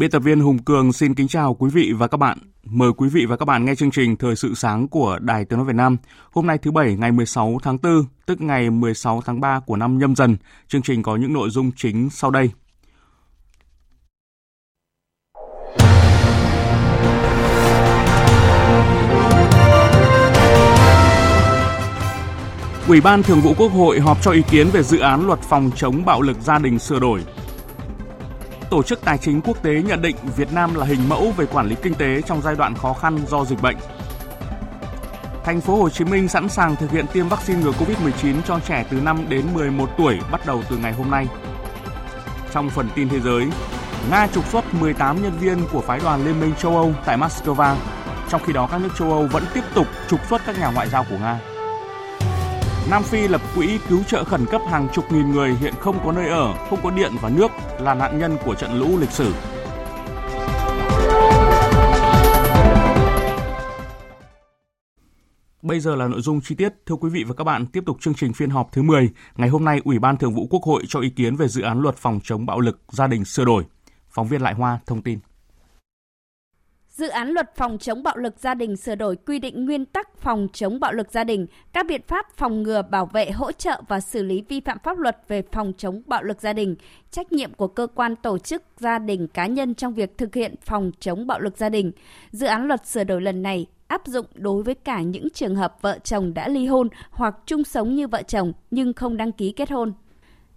Biên tập viên Hùng Cường xin kính chào quý vị và các bạn. Mời quý vị và các bạn nghe chương trình Thời sự sáng của Đài Tiếng Nói Việt Nam. Hôm nay thứ Bảy ngày 16 tháng 4, tức ngày 16 tháng 3 của năm nhâm dần. Chương trình có những nội dung chính sau đây. Ủy ban Thường vụ Quốc hội họp cho ý kiến về dự án luật phòng chống bạo lực gia đình sửa đổi. Tổ chức Tài chính Quốc tế nhận định Việt Nam là hình mẫu về quản lý kinh tế trong giai đoạn khó khăn do dịch bệnh. Thành phố Hồ Chí Minh sẵn sàng thực hiện tiêm vaccine ngừa Covid-19 cho trẻ từ 5 đến 11 tuổi bắt đầu từ ngày hôm nay. Trong phần tin thế giới, Nga trục xuất 18 nhân viên của phái đoàn Liên minh châu Âu tại Moscow, trong khi đó các nước châu Âu vẫn tiếp tục trục xuất các nhà ngoại giao của Nga. Nam Phi lập quỹ cứu trợ khẩn cấp hàng chục nghìn người hiện không có nơi ở, không có điện và nước là nạn nhân của trận lũ lịch sử. Bây giờ là nội dung chi tiết. Thưa quý vị và các bạn, tiếp tục chương trình phiên họp thứ 10. Ngày hôm nay, Ủy ban Thường vụ Quốc hội cho ý kiến về dự án luật phòng chống bạo lực gia đình sửa đổi. Phóng viên Lại Hoa thông tin. Dự án luật phòng chống bạo lực gia đình sửa đổi quy định nguyên tắc phòng chống bạo lực gia đình, các biện pháp phòng ngừa, bảo vệ, hỗ trợ và xử lý vi phạm pháp luật về phòng chống bạo lực gia đình, trách nhiệm của cơ quan tổ chức, gia đình, cá nhân trong việc thực hiện phòng chống bạo lực gia đình. Dự án luật sửa đổi lần này áp dụng đối với cả những trường hợp vợ chồng đã ly hôn hoặc chung sống như vợ chồng nhưng không đăng ký kết hôn.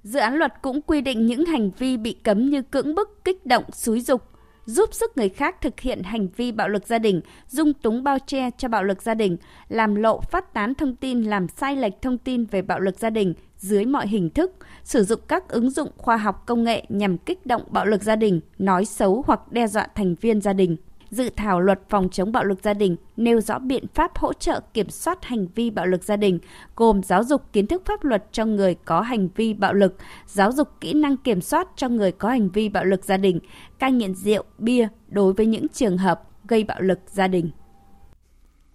Dự án luật cũng quy định những hành vi bị cấm như cưỡng bức, kích động, xúi dục, giúp sức người khác thực hiện hành vi bạo lực gia đình, dung túng bao che cho bạo lực gia đình, làm lộ phát tán thông tin làm sai lệch thông tin về bạo lực gia đình dưới mọi hình thức, sử dụng các ứng dụng khoa học công nghệ nhằm kích động bạo lực gia đình, nói xấu hoặc đe dọa thành viên gia đình dự thảo luật phòng chống bạo lực gia đình nêu rõ biện pháp hỗ trợ kiểm soát hành vi bạo lực gia đình, gồm giáo dục kiến thức pháp luật cho người có hành vi bạo lực, giáo dục kỹ năng kiểm soát cho người có hành vi bạo lực gia đình, cai nghiện rượu, bia đối với những trường hợp gây bạo lực gia đình.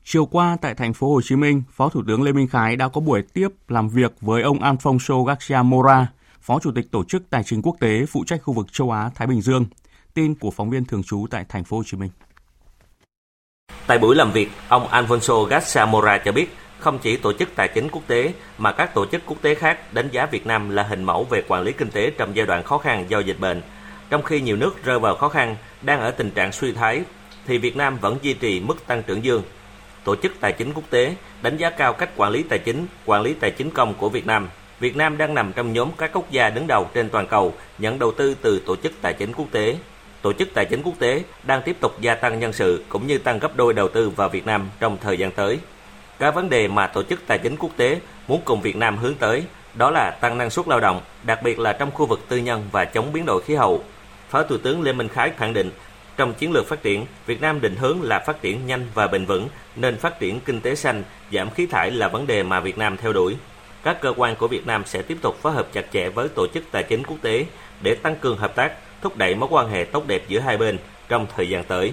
Chiều qua tại thành phố Hồ Chí Minh, Phó Thủ tướng Lê Minh Khái đã có buổi tiếp làm việc với ông Alfonso Garcia Mora, Phó Chủ tịch Tổ chức Tài chính Quốc tế phụ trách khu vực châu Á Thái Bình Dương. Tin của phóng viên thường trú tại thành phố Hồ Chí Minh. Tại buổi làm việc, ông Alfonso Garcia Mora cho biết không chỉ tổ chức tài chính quốc tế mà các tổ chức quốc tế khác đánh giá Việt Nam là hình mẫu về quản lý kinh tế trong giai đoạn khó khăn do dịch bệnh. Trong khi nhiều nước rơi vào khó khăn, đang ở tình trạng suy thoái, thì Việt Nam vẫn duy trì mức tăng trưởng dương. Tổ chức Tài chính Quốc tế đánh giá cao cách quản lý tài chính, quản lý tài chính công của Việt Nam. Việt Nam đang nằm trong nhóm các quốc gia đứng đầu trên toàn cầu nhận đầu tư từ Tổ chức Tài chính Quốc tế. Tổ chức Tài chính Quốc tế đang tiếp tục gia tăng nhân sự cũng như tăng gấp đôi đầu tư vào Việt Nam trong thời gian tới. Các vấn đề mà Tổ chức Tài chính Quốc tế muốn cùng Việt Nam hướng tới đó là tăng năng suất lao động, đặc biệt là trong khu vực tư nhân và chống biến đổi khí hậu. Phó Thủ tướng Lê Minh Khái khẳng định, trong chiến lược phát triển, Việt Nam định hướng là phát triển nhanh và bền vững, nên phát triển kinh tế xanh, giảm khí thải là vấn đề mà Việt Nam theo đuổi. Các cơ quan của Việt Nam sẽ tiếp tục phối hợp chặt chẽ với Tổ chức Tài chính Quốc tế để tăng cường hợp tác, thúc đẩy mối quan hệ tốt đẹp giữa hai bên trong thời gian tới.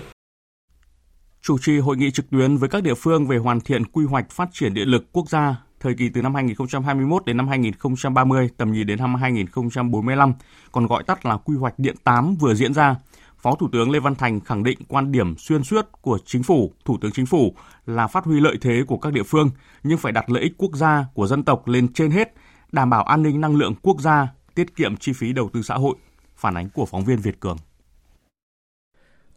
Chủ trì hội nghị trực tuyến với các địa phương về hoàn thiện quy hoạch phát triển điện lực quốc gia thời kỳ từ năm 2021 đến năm 2030, tầm nhìn đến năm 2045, còn gọi tắt là quy hoạch điện 8 vừa diễn ra. Phó Thủ tướng Lê Văn Thành khẳng định quan điểm xuyên suốt của chính phủ, Thủ tướng Chính phủ là phát huy lợi thế của các địa phương nhưng phải đặt lợi ích quốc gia của dân tộc lên trên hết, đảm bảo an ninh năng lượng quốc gia, tiết kiệm chi phí đầu tư xã hội. Phản ánh của phóng viên Việt Cường.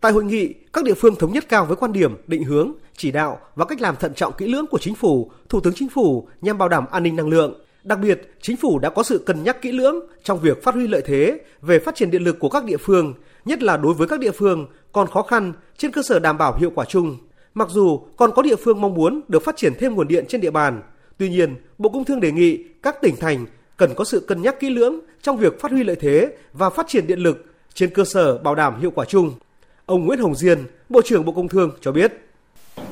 Tại hội nghị, các địa phương thống nhất cao với quan điểm, định hướng, chỉ đạo và cách làm thận trọng kỹ lưỡng của chính phủ, Thủ tướng Chính phủ nhằm bảo đảm an ninh năng lượng, Đặc biệt, chính phủ đã có sự cân nhắc kỹ lưỡng trong việc phát huy lợi thế về phát triển điện lực của các địa phương, nhất là đối với các địa phương còn khó khăn trên cơ sở đảm bảo hiệu quả chung. Mặc dù còn có địa phương mong muốn được phát triển thêm nguồn điện trên địa bàn, tuy nhiên, Bộ Công Thương đề nghị các tỉnh thành cần có sự cân nhắc kỹ lưỡng trong việc phát huy lợi thế và phát triển điện lực trên cơ sở bảo đảm hiệu quả chung. Ông Nguyễn Hồng Diên, Bộ trưởng Bộ Công Thương cho biết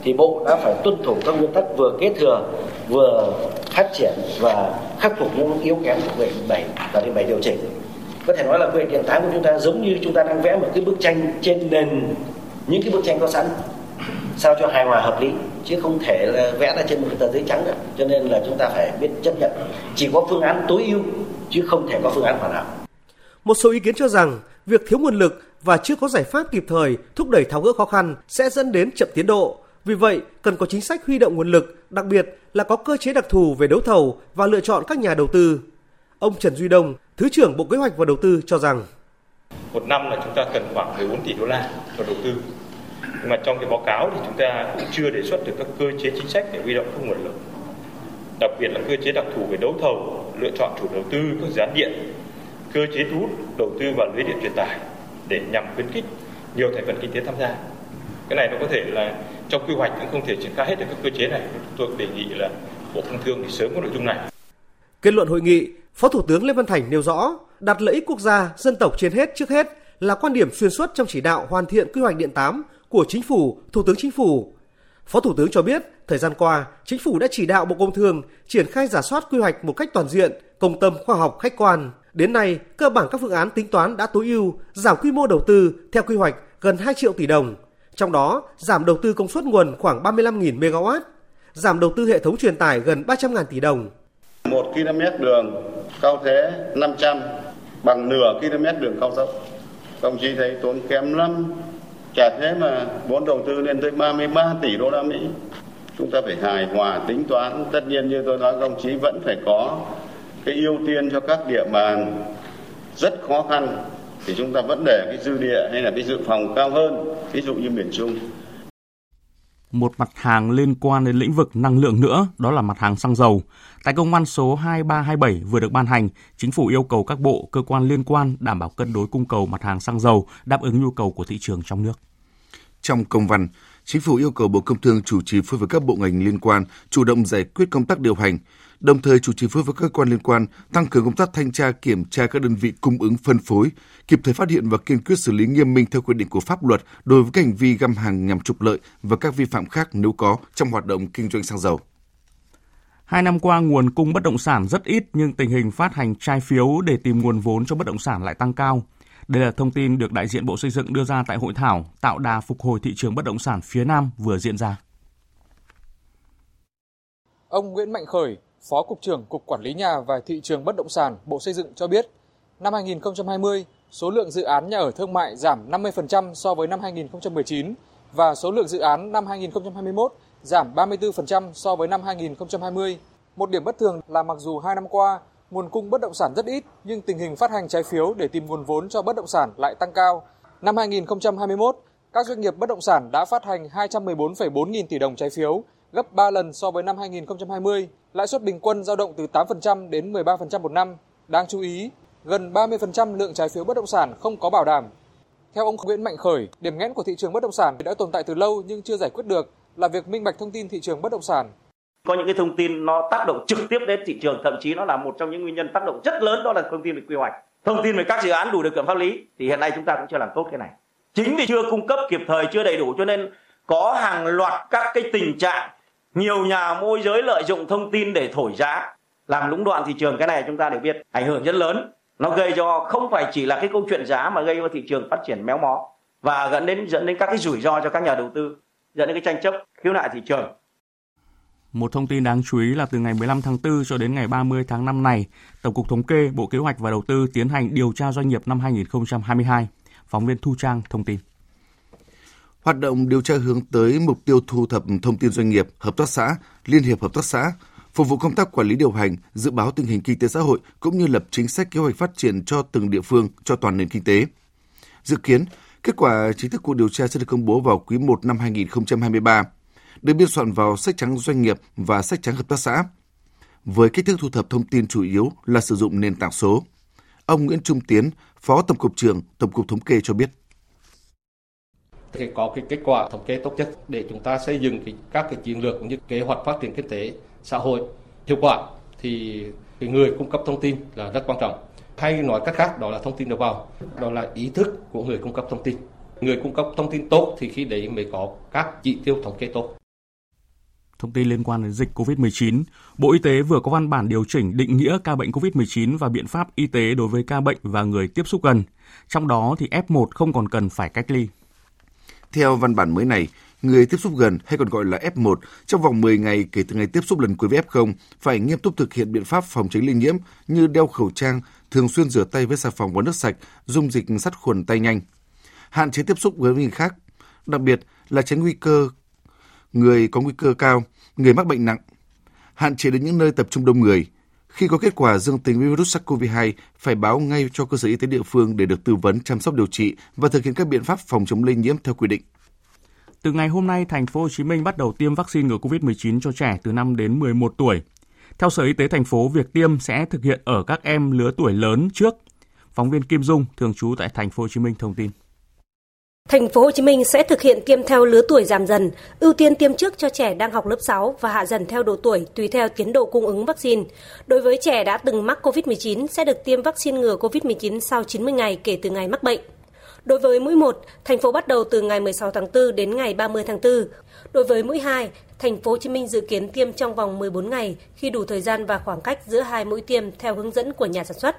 thì Bộ đã phải tuân thủ các nguyên tắc vừa kế thừa vừa phát triển và khắc phục những yếu kém của quy định 7 và định 7 điều chỉnh. Có thể nói là quy định điện tám của chúng ta giống như chúng ta đang vẽ một cái bức tranh trên nền những cái bức tranh có sẵn sao cho hài hòa hợp lý chứ không thể là vẽ ra trên một cái tờ giấy trắng nữa cho nên là chúng ta phải biết chấp nhận chỉ có phương án tối ưu chứ không thể có phương án hoàn hảo một số ý kiến cho rằng việc thiếu nguồn lực và chưa có giải pháp kịp thời thúc đẩy tháo gỡ khó khăn sẽ dẫn đến chậm tiến độ vì vậy, cần có chính sách huy động nguồn lực, đặc biệt là có cơ chế đặc thù về đấu thầu và lựa chọn các nhà đầu tư. Ông Trần Duy Đông, Thứ trưởng Bộ Kế hoạch và Đầu tư cho rằng một năm là chúng ta cần khoảng 14 tỷ đô la vào đầu tư. Nhưng mà trong cái báo cáo thì chúng ta cũng chưa đề xuất được các cơ chế chính sách để huy động các nguồn lực. Đặc biệt là cơ chế đặc thù về đấu thầu, lựa chọn chủ đầu tư các dự án điện, cơ chế thu hút đầu tư vào lưới điện truyền tải để nhằm khuyến khích nhiều thành phần kinh tế tham gia. Cái này nó có thể là trong quy hoạch cũng không thể triển khai hết được các cơ chế này tôi đề nghị là bộ công thương thì sớm có nội dung này kết luận hội nghị phó thủ tướng lê văn thành nêu rõ đặt lợi ích quốc gia dân tộc trên hết trước hết là quan điểm xuyên suốt trong chỉ đạo hoàn thiện quy hoạch điện 8 của chính phủ thủ tướng chính phủ phó thủ tướng cho biết thời gian qua chính phủ đã chỉ đạo bộ công thương triển khai giả soát quy hoạch một cách toàn diện công tâm khoa học khách quan đến nay cơ bản các phương án tính toán đã tối ưu giảm quy mô đầu tư theo quy hoạch gần 2 triệu tỷ đồng trong đó, giảm đầu tư công suất nguồn khoảng 35.000 MW, giảm đầu tư hệ thống truyền tải gần 300.000 tỷ đồng. Một km đường cao thế 500 bằng nửa km đường cao tốc. Công chí thấy tốn kém lắm. Chả thế mà vốn đầu tư lên tới 33 tỷ đô la Mỹ. Chúng ta phải hài hòa tính toán. Tất nhiên như tôi nói công chí vẫn phải có cái ưu tiên cho các địa bàn rất khó khăn thì chúng ta vẫn để cái dư địa hay là cái dự phòng cao hơn, ví dụ như miền Trung. Một mặt hàng liên quan đến lĩnh vực năng lượng nữa, đó là mặt hàng xăng dầu. Tại công văn số 2327 vừa được ban hành, chính phủ yêu cầu các bộ, cơ quan liên quan đảm bảo cân đối cung cầu mặt hàng xăng dầu đáp ứng nhu cầu của thị trường trong nước. Trong công văn, Chính phủ yêu cầu Bộ Công Thương chủ trì phối với các bộ ngành liên quan chủ động giải quyết công tác điều hành, đồng thời chủ trì phối với các cơ quan liên quan tăng cường công tác thanh tra kiểm tra các đơn vị cung ứng phân phối, kịp thời phát hiện và kiên quyết xử lý nghiêm minh theo quy định của pháp luật đối với các hành vi găm hàng nhằm trục lợi và các vi phạm khác nếu có trong hoạt động kinh doanh xăng dầu. Hai năm qua, nguồn cung bất động sản rất ít nhưng tình hình phát hành trái phiếu để tìm nguồn vốn cho bất động sản lại tăng cao. Đây là thông tin được đại diện Bộ Xây dựng đưa ra tại hội thảo tạo đà phục hồi thị trường bất động sản phía Nam vừa diễn ra. Ông Nguyễn Mạnh Khởi, Phó Cục trưởng Cục Quản lý Nhà và Thị trường Bất động sản Bộ Xây dựng cho biết, năm 2020, số lượng dự án nhà ở thương mại giảm 50% so với năm 2019 và số lượng dự án năm 2021 giảm 34% so với năm 2020. Một điểm bất thường là mặc dù hai năm qua, nguồn cung bất động sản rất ít nhưng tình hình phát hành trái phiếu để tìm nguồn vốn cho bất động sản lại tăng cao. Năm 2021, các doanh nghiệp bất động sản đã phát hành 214,4 nghìn tỷ đồng trái phiếu, gấp 3 lần so với năm 2020, lãi suất bình quân dao động từ 8% đến 13% một năm. Đáng chú ý, gần 30% lượng trái phiếu bất động sản không có bảo đảm. Theo ông Nguyễn Mạnh Khởi, điểm nghẽn của thị trường bất động sản đã tồn tại từ lâu nhưng chưa giải quyết được là việc minh bạch thông tin thị trường bất động sản có những cái thông tin nó tác động trực tiếp đến thị trường thậm chí nó là một trong những nguyên nhân tác động rất lớn đó là thông tin về quy hoạch thông tin về các dự án đủ điều kiện pháp lý thì hiện nay chúng ta cũng chưa làm tốt cái này chính vì chưa cung cấp kịp thời chưa đầy đủ cho nên có hàng loạt các cái tình trạng nhiều nhà môi giới lợi dụng thông tin để thổi giá làm lũng đoạn thị trường cái này chúng ta đều biết ảnh hưởng rất lớn nó gây cho không phải chỉ là cái câu chuyện giá mà gây cho thị trường phát triển méo mó và dẫn đến dẫn đến các cái rủi ro cho các nhà đầu tư dẫn đến cái tranh chấp khiếu nại thị trường một thông tin đáng chú ý là từ ngày 15 tháng 4 cho đến ngày 30 tháng 5 này, Tổng cục Thống kê, Bộ Kế hoạch và Đầu tư tiến hành điều tra doanh nghiệp năm 2022. Phóng viên Thu Trang thông tin. Hoạt động điều tra hướng tới mục tiêu thu thập thông tin doanh nghiệp, hợp tác xã, liên hiệp hợp tác xã, phục vụ công tác quản lý điều hành, dự báo tình hình kinh tế xã hội cũng như lập chính sách kế hoạch phát triển cho từng địa phương, cho toàn nền kinh tế. Dự kiến, kết quả chính thức cuộc điều tra sẽ được công bố vào quý 1 năm 2023 được biên soạn vào sách trắng doanh nghiệp và sách trắng hợp tác xã. với cách thức thu thập thông tin chủ yếu là sử dụng nền tảng số. Ông Nguyễn Trung Tiến, Phó Tổng cục trưởng Tổng cục Thống kê cho biết thì có cái kết quả thống kê tốt nhất để chúng ta xây dựng cái, các cái chiến lược cũng như kế hoạch phát triển kinh tế xã hội hiệu quả thì cái người cung cấp thông tin là rất quan trọng hay nói cách khác đó là thông tin đầu vào đó là ý thức của người cung cấp thông tin người cung cấp thông tin tốt thì khi đấy mới có các chỉ tiêu thống kê tốt Thông tin liên quan đến dịch COVID-19, Bộ Y tế vừa có văn bản điều chỉnh định nghĩa ca bệnh COVID-19 và biện pháp y tế đối với ca bệnh và người tiếp xúc gần. Trong đó thì F1 không còn cần phải cách ly. Theo văn bản mới này, người tiếp xúc gần hay còn gọi là F1 trong vòng 10 ngày kể từ ngày tiếp xúc lần cuối với F0 phải nghiêm túc thực hiện biện pháp phòng tránh lây nhiễm như đeo khẩu trang, thường xuyên rửa tay với xà phòng và nước sạch, dung dịch sát khuẩn tay nhanh, hạn chế tiếp xúc với người khác, đặc biệt là tránh nguy cơ người có nguy cơ cao, người mắc bệnh nặng, hạn chế đến những nơi tập trung đông người. Khi có kết quả dương tính với virus SARS-CoV-2, phải báo ngay cho cơ sở y tế địa phương để được tư vấn, chăm sóc điều trị và thực hiện các biện pháp phòng chống lây nhiễm theo quy định. Từ ngày hôm nay, thành phố Hồ Chí Minh bắt đầu tiêm vaccine ngừa COVID-19 cho trẻ từ 5 đến 11 tuổi. Theo Sở Y tế thành phố, việc tiêm sẽ thực hiện ở các em lứa tuổi lớn trước. Phóng viên Kim Dung, thường trú tại thành phố Hồ Chí Minh thông tin. Thành phố Hồ Chí Minh sẽ thực hiện tiêm theo lứa tuổi giảm dần, ưu tiên tiêm trước cho trẻ đang học lớp 6 và hạ dần theo độ tuổi tùy theo tiến độ cung ứng vaccine. Đối với trẻ đã từng mắc COVID-19 sẽ được tiêm vaccine ngừa COVID-19 sau 90 ngày kể từ ngày mắc bệnh. Đối với mũi 1, thành phố bắt đầu từ ngày 16 tháng 4 đến ngày 30 tháng 4. Đối với mũi 2, thành phố Hồ Chí Minh dự kiến tiêm trong vòng 14 ngày khi đủ thời gian và khoảng cách giữa hai mũi tiêm theo hướng dẫn của nhà sản xuất.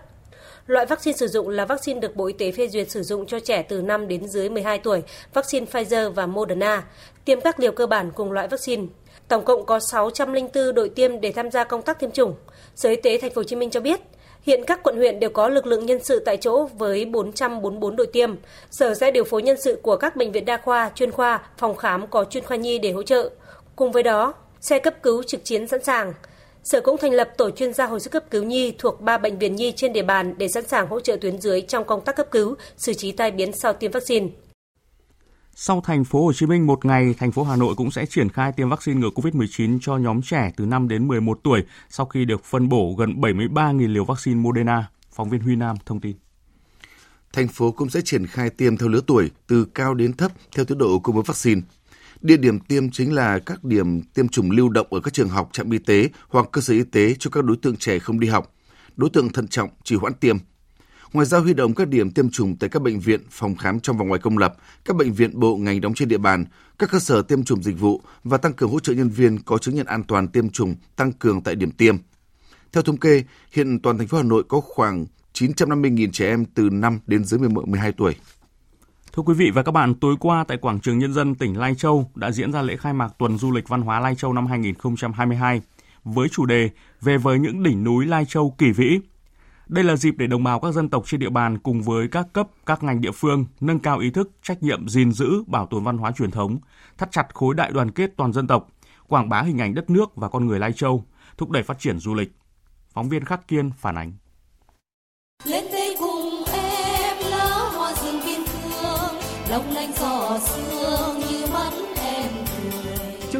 Loại vaccine sử dụng là vaccine được Bộ Y tế phê duyệt sử dụng cho trẻ từ 5 đến dưới 12 tuổi, vaccine Pfizer và Moderna, tiêm các liều cơ bản cùng loại vaccine. Tổng cộng có 604 đội tiêm để tham gia công tác tiêm chủng. Sở Y tế Thành phố Hồ Chí Minh cho biết, Hiện các quận huyện đều có lực lượng nhân sự tại chỗ với 444 đội tiêm. Sở sẽ điều phối nhân sự của các bệnh viện đa khoa, chuyên khoa, phòng khám có chuyên khoa nhi để hỗ trợ. Cùng với đó, xe cấp cứu trực chiến sẵn sàng. Sở cũng thành lập tổ chuyên gia hồi sức cấp cứu nhi thuộc ba bệnh viện nhi trên địa bàn để sẵn sàng hỗ trợ tuyến dưới trong công tác cấp cứu, xử trí tai biến sau tiêm vaccine. Sau thành phố Hồ Chí Minh một ngày, thành phố Hà Nội cũng sẽ triển khai tiêm vaccine ngừa COVID-19 cho nhóm trẻ từ 5 đến 11 tuổi sau khi được phân bổ gần 73.000 liều vaccine Moderna. Phóng viên Huy Nam thông tin. Thành phố cũng sẽ triển khai tiêm theo lứa tuổi từ cao đến thấp theo tiến độ cung ứng vaccine. Địa điểm tiêm chính là các điểm tiêm chủng lưu động ở các trường học, trạm y tế hoặc cơ sở y tế cho các đối tượng trẻ không đi học. Đối tượng thận trọng chỉ hoãn tiêm Ngoài ra huy động các điểm tiêm chủng tại các bệnh viện, phòng khám trong và ngoài công lập, các bệnh viện bộ ngành đóng trên địa bàn, các cơ sở tiêm chủng dịch vụ và tăng cường hỗ trợ nhân viên có chứng nhận an toàn tiêm chủng tăng cường tại điểm tiêm. Theo thống kê, hiện toàn thành phố Hà Nội có khoảng 950.000 trẻ em từ 5 đến dưới 12 tuổi. Thưa quý vị và các bạn, tối qua tại Quảng trường Nhân dân tỉnh Lai Châu đã diễn ra lễ khai mạc tuần du lịch văn hóa Lai Châu năm 2022 với chủ đề Về với những đỉnh núi Lai Châu kỳ vĩ, đây là dịp để đồng bào các dân tộc trên địa bàn cùng với các cấp, các ngành địa phương nâng cao ý thức, trách nhiệm gìn giữ, bảo tồn văn hóa truyền thống, thắt chặt khối đại đoàn kết toàn dân tộc, quảng bá hình ảnh đất nước và con người Lai Châu, thúc đẩy phát triển du lịch. Phóng viên Khắc Kiên phản ánh. Long lanh gió sương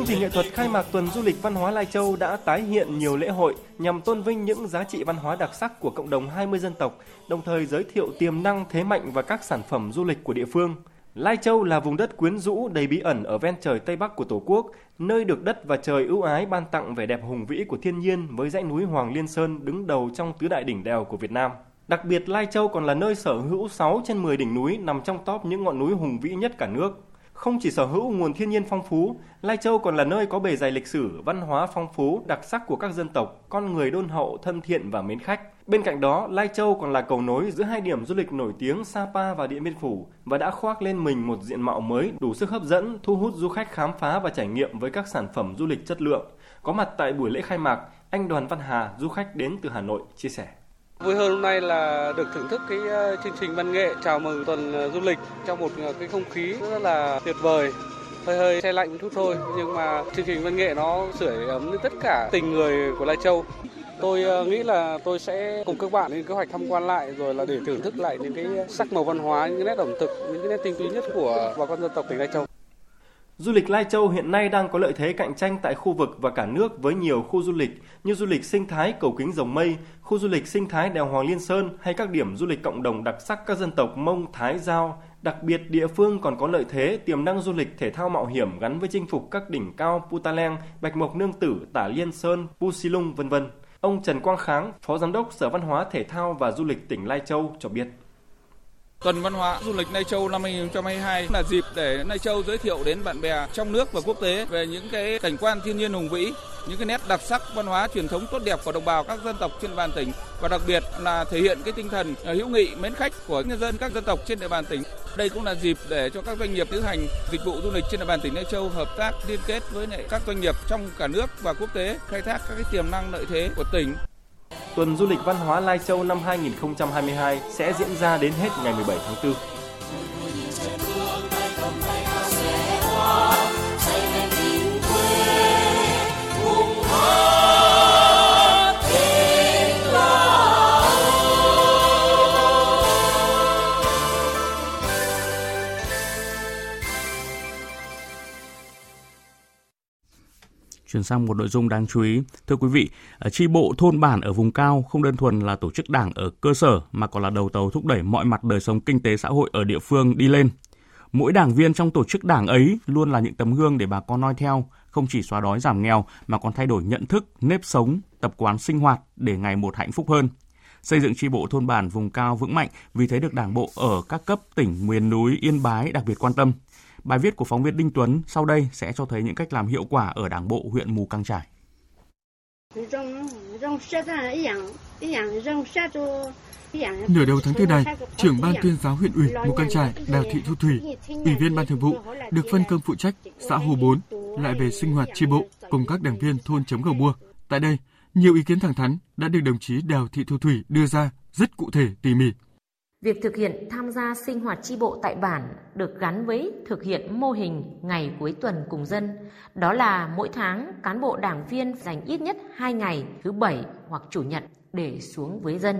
trình nghệ thuật khai mạc tuần du lịch văn hóa Lai Châu đã tái hiện nhiều lễ hội nhằm tôn vinh những giá trị văn hóa đặc sắc của cộng đồng 20 dân tộc, đồng thời giới thiệu tiềm năng thế mạnh và các sản phẩm du lịch của địa phương. Lai Châu là vùng đất quyến rũ đầy bí ẩn ở ven trời Tây Bắc của Tổ quốc, nơi được đất và trời ưu ái ban tặng vẻ đẹp hùng vĩ của thiên nhiên với dãy núi Hoàng Liên Sơn đứng đầu trong tứ đại đỉnh đèo của Việt Nam. Đặc biệt Lai Châu còn là nơi sở hữu 6 trên 10 đỉnh núi nằm trong top những ngọn núi hùng vĩ nhất cả nước. Không chỉ sở hữu nguồn thiên nhiên phong phú, Lai Châu còn là nơi có bề dày lịch sử, văn hóa phong phú, đặc sắc của các dân tộc, con người đôn hậu, thân thiện và mến khách. Bên cạnh đó, Lai Châu còn là cầu nối giữa hai điểm du lịch nổi tiếng Sapa và Điện Biên Phủ và đã khoác lên mình một diện mạo mới đủ sức hấp dẫn, thu hút du khách khám phá và trải nghiệm với các sản phẩm du lịch chất lượng. Có mặt tại buổi lễ khai mạc, anh Đoàn Văn Hà, du khách đến từ Hà Nội, chia sẻ. Vui hơn hôm nay là được thưởng thức cái ờ, chương trình văn nghệ chào mừng tuần ờ, du lịch trong một ờ, cái không khí rất là tuyệt vời. Hơi hơi xe lạnh một chút thôi, nhưng mà chương trình văn nghệ nó sưởi ấm lên tất cả tình người của Lai Châu. Tôi nghĩ là tôi sẽ cùng các bạn lên kế hoạch tham quan lại rồi là để thưởng thức lại những cái sắc màu văn hóa, những cái nét ẩm thực, những cái nét tinh túy nhất của bà con dân tộc tỉnh Lai Châu. Du lịch Lai Châu hiện nay đang có lợi thế cạnh tranh tại khu vực và cả nước với nhiều khu du lịch như du lịch sinh thái cầu kính rồng mây, khu du lịch sinh thái đèo Hoàng Liên Sơn hay các điểm du lịch cộng đồng đặc sắc các dân tộc Mông, Thái, Giao. Đặc biệt, địa phương còn có lợi thế tiềm năng du lịch thể thao mạo hiểm gắn với chinh phục các đỉnh cao Putaleng, Bạch Mộc Nương Tử, Tả Liên Sơn, Pusilung, vân vân. Ông Trần Quang Kháng, Phó Giám đốc Sở Văn hóa Thể thao và Du lịch tỉnh Lai Châu cho biết. Tuần văn hóa du lịch Lai Châu năm 2022 là dịp để Lai Châu giới thiệu đến bạn bè trong nước và quốc tế về những cái cảnh quan thiên nhiên hùng vĩ, những cái nét đặc sắc văn hóa truyền thống tốt đẹp của đồng bào các dân tộc trên địa bàn tỉnh và đặc biệt là thể hiện cái tinh thần ờ, hữu nghị mến khách của nhân dân các dân tộc trên địa bàn tỉnh. Đây cũng là dịp để cho các doanh nghiệp lữ hành dịch vụ du lịch trên địa bàn tỉnh Lai Châu hợp tác liên kết với các doanh nghiệp trong cả nước và quốc tế khai thác các cái tiềm năng lợi thế của tỉnh Tuần du lịch văn hóa Lai Châu năm 2022 sẽ diễn ra đến hết ngày 17 tháng 4. Chuyển sang một nội dung đáng chú ý. Thưa quý vị, ờ, tri bộ thôn bản ở vùng cao không đơn thuần là tổ chức đảng ở cơ sở mà còn là đầu tàu thúc đẩy mọi mặt đời sống kinh tế xã hội ở địa phương đi lên. Mỗi đảng viên trong tổ chức đảng ấy luôn là những tấm gương để bà con noi theo, không chỉ xóa đói giảm nghèo mà còn thay đổi nhận thức, nếp sống, tập quán sinh hoạt để ngày một hạnh phúc hơn. Xây dựng tri bộ thôn bản vùng cao vững mạnh vì thế được đảng bộ ở các cấp tỉnh miền núi Yên Bái đặc biệt quan tâm. Bài viết của phóng viên Đinh Tuấn sau đây sẽ cho thấy những cách làm hiệu quả ở Đảng bộ huyện Mù Căng Trải. Nửa đầu tháng tư này, trưởng ban tuyên giáo huyện ủy Mù Căng Trải Đào Thị Thu Thủy, ủy viên ban thường vụ, được phân công phụ trách xã Hồ 4 lại về sinh hoạt chi bộ cùng các đảng viên thôn chấm gầu bua. Tại đây, nhiều ý kiến thẳng thắn đã được đồng chí Đào Thị Thu Thủy đưa ra rất cụ thể tỉ mỉ. Việc thực hiện tham gia sinh hoạt chi bộ tại bản được gắn với thực hiện mô hình ngày cuối tuần cùng dân. Đó là mỗi tháng cán bộ đảng viên dành ít nhất 2 ngày thứ bảy hoặc chủ nhật để xuống với dân,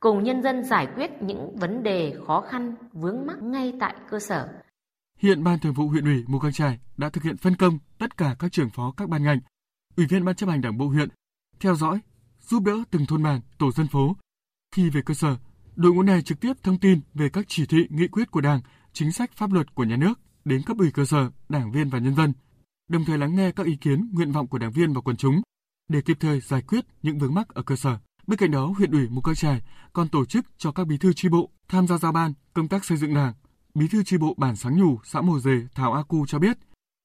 cùng nhân dân giải quyết những vấn đề khó khăn vướng mắc ngay tại cơ sở. Hiện Ban Thường vụ huyện ủy Mù Căng Trải đã thực hiện phân công tất cả các trưởng phó các ban ngành, ủy viên ban chấp hành đảng bộ huyện theo dõi, giúp đỡ từng thôn bản, tổ dân phố. Khi về cơ sở, Đội ngũ này trực tiếp thông tin về các chỉ thị, nghị quyết của Đảng, chính sách pháp luật của nhà nước đến cấp ủy cơ sở, đảng viên và nhân dân, đồng thời lắng nghe các ý kiến, nguyện vọng của đảng viên và quần chúng để kịp thời giải quyết những vướng mắc ở cơ sở. Bên cạnh đó, huyện ủy Mù Căng Trải còn tổ chức cho các bí thư chi bộ tham gia giao ban công tác xây dựng đảng. Bí thư chi bộ bản Sáng Nhù, xã Mồ Dề, Thảo A Cu cho biết,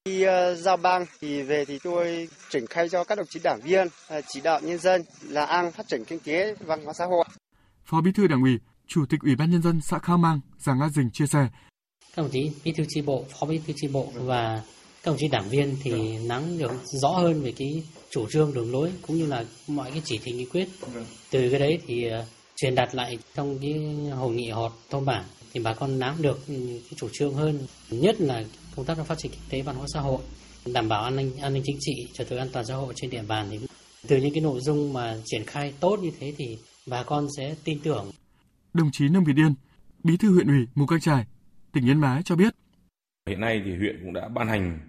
Khi ờ, giao ban thì về thì tôi triển khai cho các đồng chí đảng viên ờ, chỉ đạo nhân dân là ăn phát triển kinh tế văn hóa xã hội. Phó Bí thư Đảng ủy, Chủ tịch Ủy ban nhân dân xã Khao Mang Giàng A Dình chia sẻ. Các đồng chí bí thư chi bộ, phó bí thư chi bộ và các đồng chí đảng viên thì nắm được rõ hơn về cái chủ trương đường lối cũng như là mọi cái chỉ thị nghị quyết. Từ cái đấy thì ờ, truyền đạt lại trong cái hội nghị họp thôn bản thì bà con nắm được cái chủ trương hơn, nhất là công tác phát triển kinh tế văn hóa xã hội, đảm bảo an ninh an ninh chính trị, trật tự an toàn xã hội trên địa bàn thì từ những cái nội dung mà triển khai tốt như thế thì bà con sẽ tin tưởng đồng chí Nông Việt Yên, Bí thư huyện ủy Mù Căng Trải, tỉnh Yên Bái cho biết. Hiện nay thì huyện cũng đã ban hành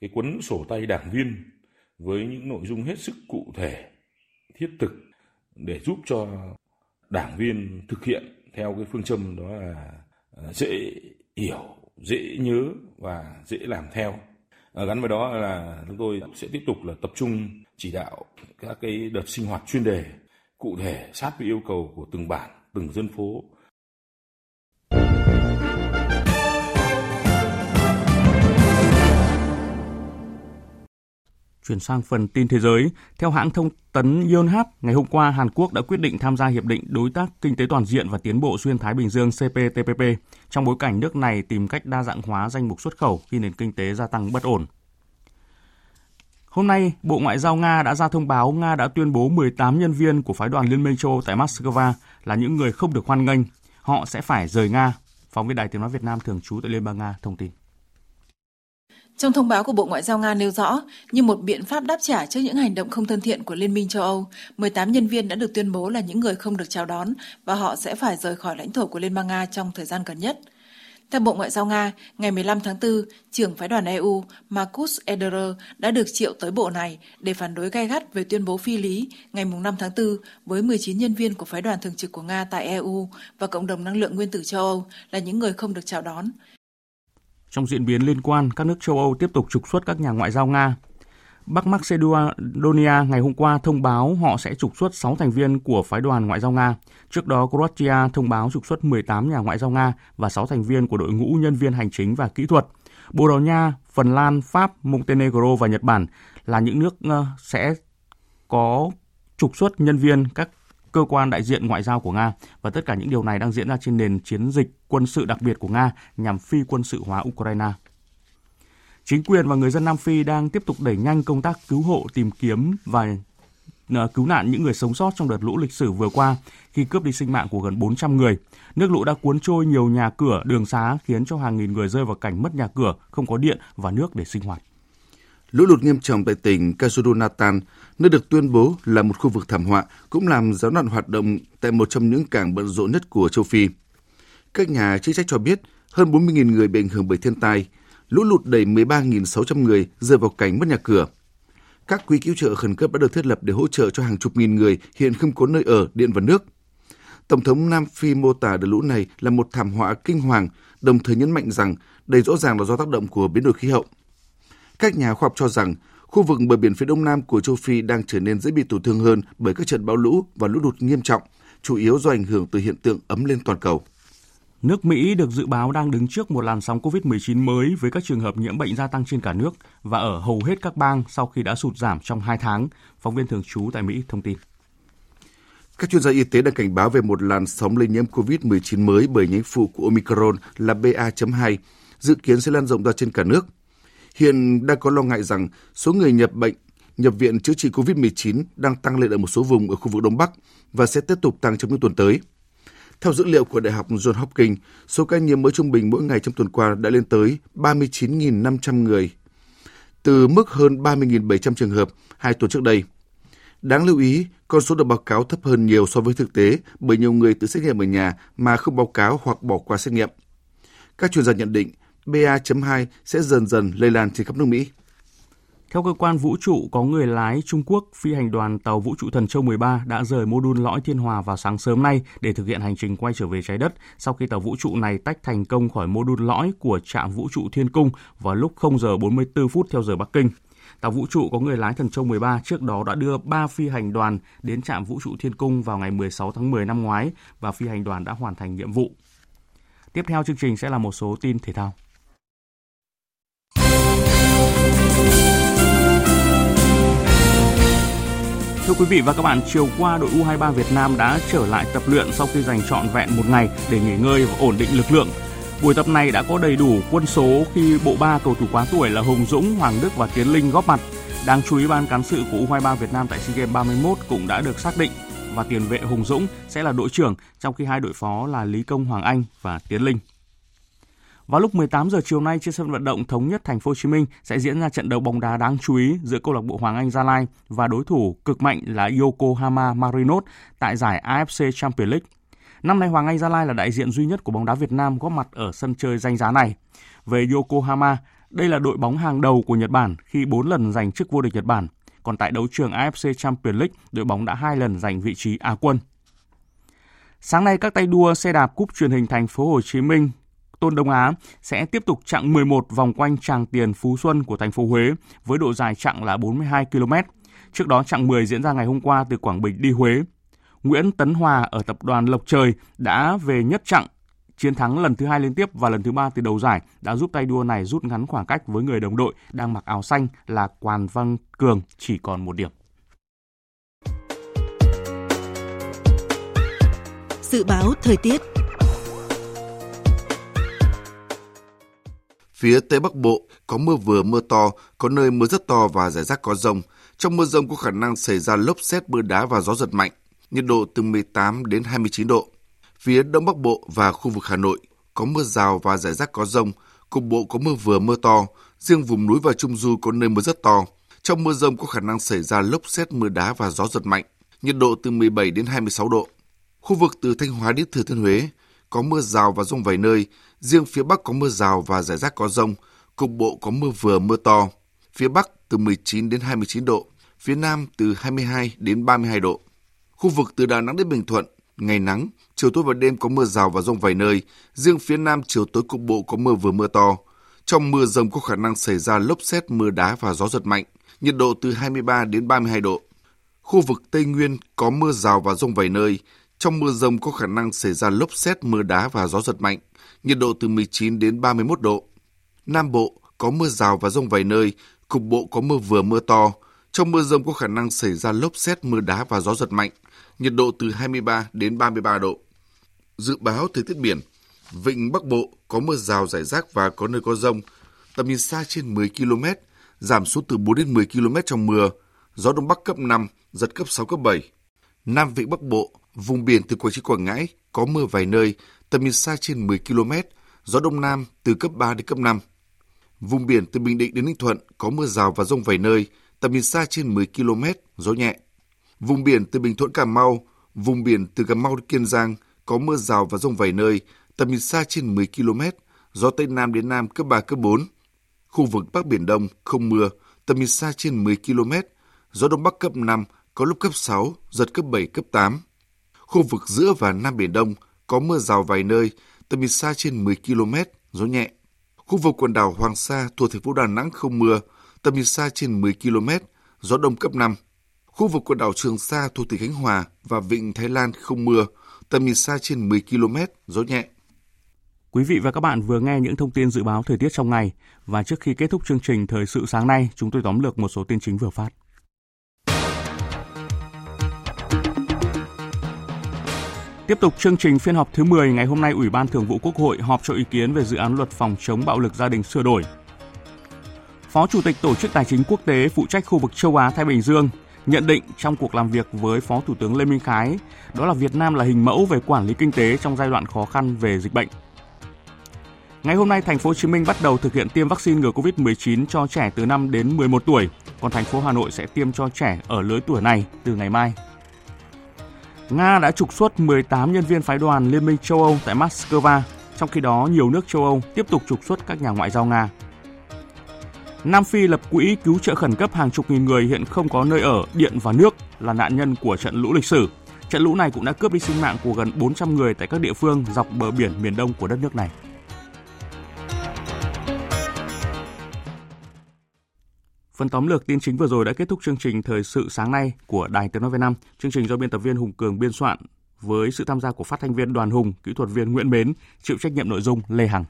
cái cuốn sổ tay đảng viên với những nội dung hết sức cụ thể, thiết thực để giúp cho đảng viên thực hiện theo cái phương châm đó là à, dễ hiểu, dễ nhớ và dễ làm theo. À, gắn với đó là chúng tôi sẽ tiếp tục là tập trung chỉ đạo các cái đợt sinh hoạt chuyên đề cụ thể sát với yêu cầu của từng bản từng dân phố. Chuyển sang phần tin thế giới, theo hãng thông tấn Yonhap, ngày hôm qua Hàn Quốc đã quyết định tham gia hiệp định đối tác kinh tế toàn diện và tiến bộ xuyên Thái Bình Dương CPTPP trong bối cảnh nước này tìm cách đa dạng hóa danh mục xuất khẩu khi nền kinh tế gia tăng bất ổn. Hôm nay, Bộ Ngoại giao Nga đã ra thông báo Nga đã tuyên bố 18 nhân viên của phái đoàn Liên minh châu Âu tại Moscow là những người không được hoan nghênh. Họ sẽ phải rời Nga. Phóng viên Đài Tiếng Nói Việt Nam thường trú tại Liên bang Nga thông tin. Trong thông báo của Bộ Ngoại giao Nga nêu rõ, như một biện pháp đáp trả trước những hành động không thân thiện của Liên minh châu Âu, 18 nhân viên đã được tuyên bố là những người không được chào đón và họ sẽ phải rời khỏi lãnh thổ của Liên bang Nga trong thời gian gần nhất. Theo Bộ Ngoại giao Nga, ngày 15 tháng 4, trưởng phái đoàn EU Markus Ederer đã được triệu tới bộ này để phản đối gay gắt về tuyên bố phi lý ngày 5 tháng 4 với 19 nhân viên của phái đoàn thường trực của Nga tại EU và Cộng đồng Năng lượng Nguyên tử châu Âu là những người không được chào đón. Trong diễn biến liên quan, các nước châu Âu tiếp tục trục xuất các nhà ngoại giao Nga. Bắc Macedonia ngày hôm qua thông báo họ sẽ trục xuất 6 thành viên của phái đoàn ngoại giao Nga. Trước đó, Croatia thông báo trục xuất 18 nhà ngoại giao Nga và 6 thành viên của đội ngũ nhân viên hành chính và kỹ thuật. Bồ Đào Nha, Phần Lan, Pháp, Montenegro và Nhật Bản là những nước ờ, sẽ có trục xuất nhân viên các cơ quan đại diện ngoại giao của Nga và tất cả những điều này đang diễn ra trên nền chiến dịch quân sự đặc biệt của Nga nhằm phi quân sự hóa Ukraine. Chính quyền và người dân Nam Phi đang tiếp tục đẩy nhanh công tác cứu hộ, tìm kiếm và ờ, cứu nạn những người sống sót trong đợt lũ lịch sử vừa qua khi cướp đi sinh mạng của gần 400 người. Nước lũ đã cuốn trôi nhiều nhà cửa, đường xá khiến cho hàng nghìn người rơi vào cảnh mất nhà cửa, không có điện và nước để sinh hoạt. Lũ lụt nghiêm trọng tại tỉnh KwaZulu Natal, nơi được tuyên bố là một khu vực thảm họa, cũng làm gián đoạn hoạt động tại một trong những cảng bận rộn nhất của châu Phi. Các nhà chức trách cho biết hơn 40.000 người bị ảnh hưởng bởi thiên tai, lũ lụt đẩy 13.600 người rơi vào cảnh mất nhà cửa. Các quỹ cứu trợ khẩn cấp đã được thiết lập để hỗ trợ cho hàng chục nghìn người hiện không có nơi ở, điện và nước. Tổng thống Nam Phi mô tả đợt lũ này là một thảm họa kinh hoàng, đồng thời nhấn mạnh rằng đây rõ ràng là do tác động của biến đổi khí hậu. Các nhà khoa học cho rằng khu vực bờ biển phía đông nam của châu Phi đang trở nên dễ bị tổn thương hơn bởi các trận bão lũ và lũ lụt nghiêm trọng, chủ yếu do ảnh hưởng từ hiện tượng ấm lên toàn cầu. Nước Mỹ được dự báo đang đứng trước một làn sóng COVID-19 mới với các trường hợp nhiễm bệnh gia tăng trên cả nước và ở hầu hết các bang sau khi đã sụt giảm trong 2 tháng, phóng viên thường trú tại Mỹ thông tin. Các chuyên gia y tế đang cảnh báo về một làn sóng lây nhiễm COVID-19 mới bởi nhánh phụ của Omicron là BA.2, dự kiến sẽ lan rộng ra trên cả nước. Hiện đang có lo ngại rằng số người nhập bệnh, nhập viện chữa trị COVID-19 đang tăng lên ở một số vùng ở khu vực Đông Bắc và sẽ tiếp tục tăng trong những tuần tới. Theo dữ liệu của Đại học John Hopkins, số ca nhiễm mới trung bình mỗi ngày trong tuần qua đã lên tới 39.500 người, từ mức hơn 30.700 trường hợp hai tuần trước đây. Đáng lưu ý, con số được báo cáo thấp hơn nhiều so với thực tế bởi nhiều người tự xét nghiệm ở nhà mà không báo cáo hoặc bỏ qua xét nghiệm. Các chuyên gia nhận định BA.2 sẽ dần dần lây lan trên khắp nước Mỹ. Theo cơ quan vũ trụ có người lái Trung Quốc, phi hành đoàn tàu vũ trụ Thần Châu 13 đã rời mô đun lõi Thiên Hòa vào sáng sớm nay để thực hiện hành trình quay trở về trái đất sau khi tàu vũ trụ này tách thành công khỏi mô đun lõi của trạm vũ trụ Thiên Cung vào lúc 0 giờ 44 phút theo giờ Bắc Kinh. Tàu vũ trụ có người lái Thần Châu 13 trước đó đã đưa 3 phi hành đoàn đến trạm vũ trụ Thiên Cung vào ngày 16 tháng 10 năm ngoái và phi hành đoàn đã hoàn thành nhiệm vụ. Tiếp theo chương trình sẽ là một số tin thể thao. Thưa quý vị và các bạn, chiều qua đội U23 Việt Nam đã trở lại tập luyện sau khi dành trọn vẹn một ngày để nghỉ ngơi và ổn định lực lượng. Buổi tập này đã có đầy đủ quân số khi bộ ba cầu thủ quá tuổi là Hùng Dũng, Hoàng Đức và Tiến Linh góp mặt. Đáng chú ý ban cán sự của U23 Việt Nam tại SEA Games 31 cũng đã được xác định và tiền vệ Hùng Dũng sẽ là đội trưởng trong khi hai đội phó là Lý Công Hoàng Anh và Tiến Linh. Vào lúc 18 giờ chiều nay trên sân vận động thống nhất thành phố Hồ Chí Minh sẽ diễn ra trận đấu bóng đá đáng chú ý giữa câu lạc bộ Hoàng Anh Gia Lai và đối thủ cực mạnh là Yokohama Marinos tại giải AFC Champions League. Năm nay Hoàng Anh Gia Lai là đại diện duy nhất của bóng đá Việt Nam góp mặt ở sân chơi danh giá này. Về Yokohama, đây là đội bóng hàng đầu của Nhật Bản khi 4 lần giành chức vô địch Nhật Bản. Còn tại đấu trường AFC Champions League, đội bóng đã hai lần giành vị trí Á quân. Sáng nay các tay đua xe đạp cúp truyền hình thành phố Hồ Chí Minh Tôn Đông Á sẽ tiếp tục chặng 11 vòng quanh Tràng Tiền Phú Xuân của thành phố Huế với độ dài chặng là 42 km. Trước đó, chặng 10 diễn ra ngày hôm qua từ Quảng Bình đi Huế. Nguyễn Tấn Hòa ở tập đoàn Lộc Trời đã về nhất chặng, chiến thắng lần thứ hai liên tiếp và lần thứ ba từ đầu giải đã giúp tay đua này rút ngắn khoảng cách với người đồng đội đang mặc áo xanh là Quàn Văn Cường, chỉ còn một điểm. Dự báo thời tiết Phía Tây Bắc Bộ có mưa vừa mưa to, có nơi mưa rất to và rải rác có rông. Trong mưa rông có khả năng xảy ra lốc xét mưa đá và gió giật mạnh, nhiệt độ từ 18 đến 29 độ. Phía Đông Bắc Bộ và khu vực Hà Nội có mưa rào và rải rác có rông, cục bộ có mưa vừa mưa to, riêng vùng núi và Trung Du có nơi mưa rất to. Trong mưa rông có khả năng xảy ra lốc xét mưa đá và gió giật mạnh, nhiệt độ từ 17 đến 26 độ. Khu vực từ Thanh Hóa đến Thừa Thiên Huế có mưa rào và rông vài nơi, Riêng phía Bắc có mưa rào và rải rác có rông, cục bộ có mưa vừa mưa to. Phía Bắc từ 19 đến 29 độ, phía Nam từ 22 đến 32 độ. Khu vực từ Đà Nẵng đến Bình Thuận, ngày nắng, chiều tối và đêm có mưa rào và rông vài nơi, riêng phía Nam chiều tối cục bộ có mưa vừa mưa to. Trong mưa rông có khả năng xảy ra lốc xét, mưa đá và gió giật mạnh, nhiệt độ từ 23 đến 32 độ. Khu vực Tây Nguyên có mưa rào và rông vài nơi, trong mưa rông có khả năng xảy ra lốc xét, mưa đá và gió giật mạnh, nhiệt độ từ 19 đến 31 độ. Nam Bộ có mưa rào và rông vài nơi, cục bộ có mưa vừa mưa to. Trong mưa rông có khả năng xảy ra lốc xét, mưa đá và gió giật mạnh, nhiệt độ từ 23 đến 33 độ. Dự báo thời tiết biển, Vịnh Bắc Bộ có mưa rào rải rác và có nơi có rông, tầm nhìn xa trên 10 km, giảm xuống từ 4 đến 10 km trong mưa, gió Đông Bắc cấp 5, giật cấp 6, cấp 7. Nam Vịnh Bắc Bộ, vùng biển từ Quảng Trị Quảng Ngãi có mưa vài nơi, tầm nhìn xa trên 10 km, gió Đông Nam từ cấp 3 đến cấp 5. Vùng biển từ Bình Định đến Ninh Thuận có mưa rào và rông vài nơi, tầm nhìn xa trên 10 km, gió nhẹ. Vùng biển từ Bình Thuận Cà Mau, vùng biển từ Cà Mau đến Kiên Giang có mưa rào và rông vài nơi, tầm nhìn xa trên 10 km, gió Tây Nam đến Nam cấp 3, cấp 4. Khu vực Bắc Biển Đông không mưa, tầm nhìn xa trên 10 km, gió Đông Bắc cấp 5, có lúc cấp 6, giật cấp 7, cấp 8. Khu vực giữa và Nam Biển Đông có mưa rào vài nơi, tầm nhìn xa trên 10 km, gió nhẹ. Khu vực quần đảo Hoàng Sa thuộc thành phố Đà Nẵng không mưa, tầm nhìn xa trên 10 km, gió đông cấp 5. Khu vực quần đảo Trường Sa thuộc tỉnh Khánh Hòa và Vịnh Thái Lan không mưa, tầm nhìn xa trên 10 km, gió nhẹ. Quý vị và các bạn vừa nghe những thông tin dự báo thời tiết trong ngày và trước khi kết thúc chương trình thời sự sáng nay, chúng tôi tóm lược một số tin chính vừa phát. Tiếp tục chương trình phiên họp thứ 10 ngày hôm nay, Ủy ban Thường vụ Quốc hội họp cho ý kiến về dự án luật phòng chống bạo lực gia đình sửa đổi. Phó Chủ tịch Tổ chức Tài chính Quốc tế phụ trách khu vực châu Á Thái Bình Dương nhận định trong cuộc làm việc với Phó Thủ tướng Lê Minh Khái, đó là Việt Nam là hình mẫu về quản lý kinh tế trong giai đoạn khó khăn về dịch bệnh. Ngày hôm nay, thành phố Hồ Chí Minh bắt đầu thực hiện tiêm vaccine ngừa COVID-19 cho trẻ từ 5 đến 11 tuổi, còn thành phố Hà Nội sẽ tiêm cho trẻ ở lứa tuổi này từ ngày mai. Nga đã trục xuất 18 nhân viên phái đoàn Liên minh châu Âu tại Moscow, trong khi đó nhiều nước châu Âu tiếp tục trục xuất các nhà ngoại giao Nga. Nam Phi lập quỹ cứu trợ khẩn cấp hàng chục nghìn người hiện không có nơi ở, điện và nước là nạn nhân của trận lũ lịch sử. Trận lũ này cũng đã cướp đi sinh mạng của gần 400 người tại các địa phương dọc bờ biển miền đông của đất nước này. Phần tóm lược tin chính vừa rồi đã kết thúc chương trình thời sự sáng nay của Đài Tiếng nói Việt Nam. Chương trình do biên tập viên Hùng Cường biên soạn với sự tham gia của phát thanh viên Đoàn Hùng, kỹ thuật viên Nguyễn Mến, chịu trách nhiệm nội dung Lê Hằng.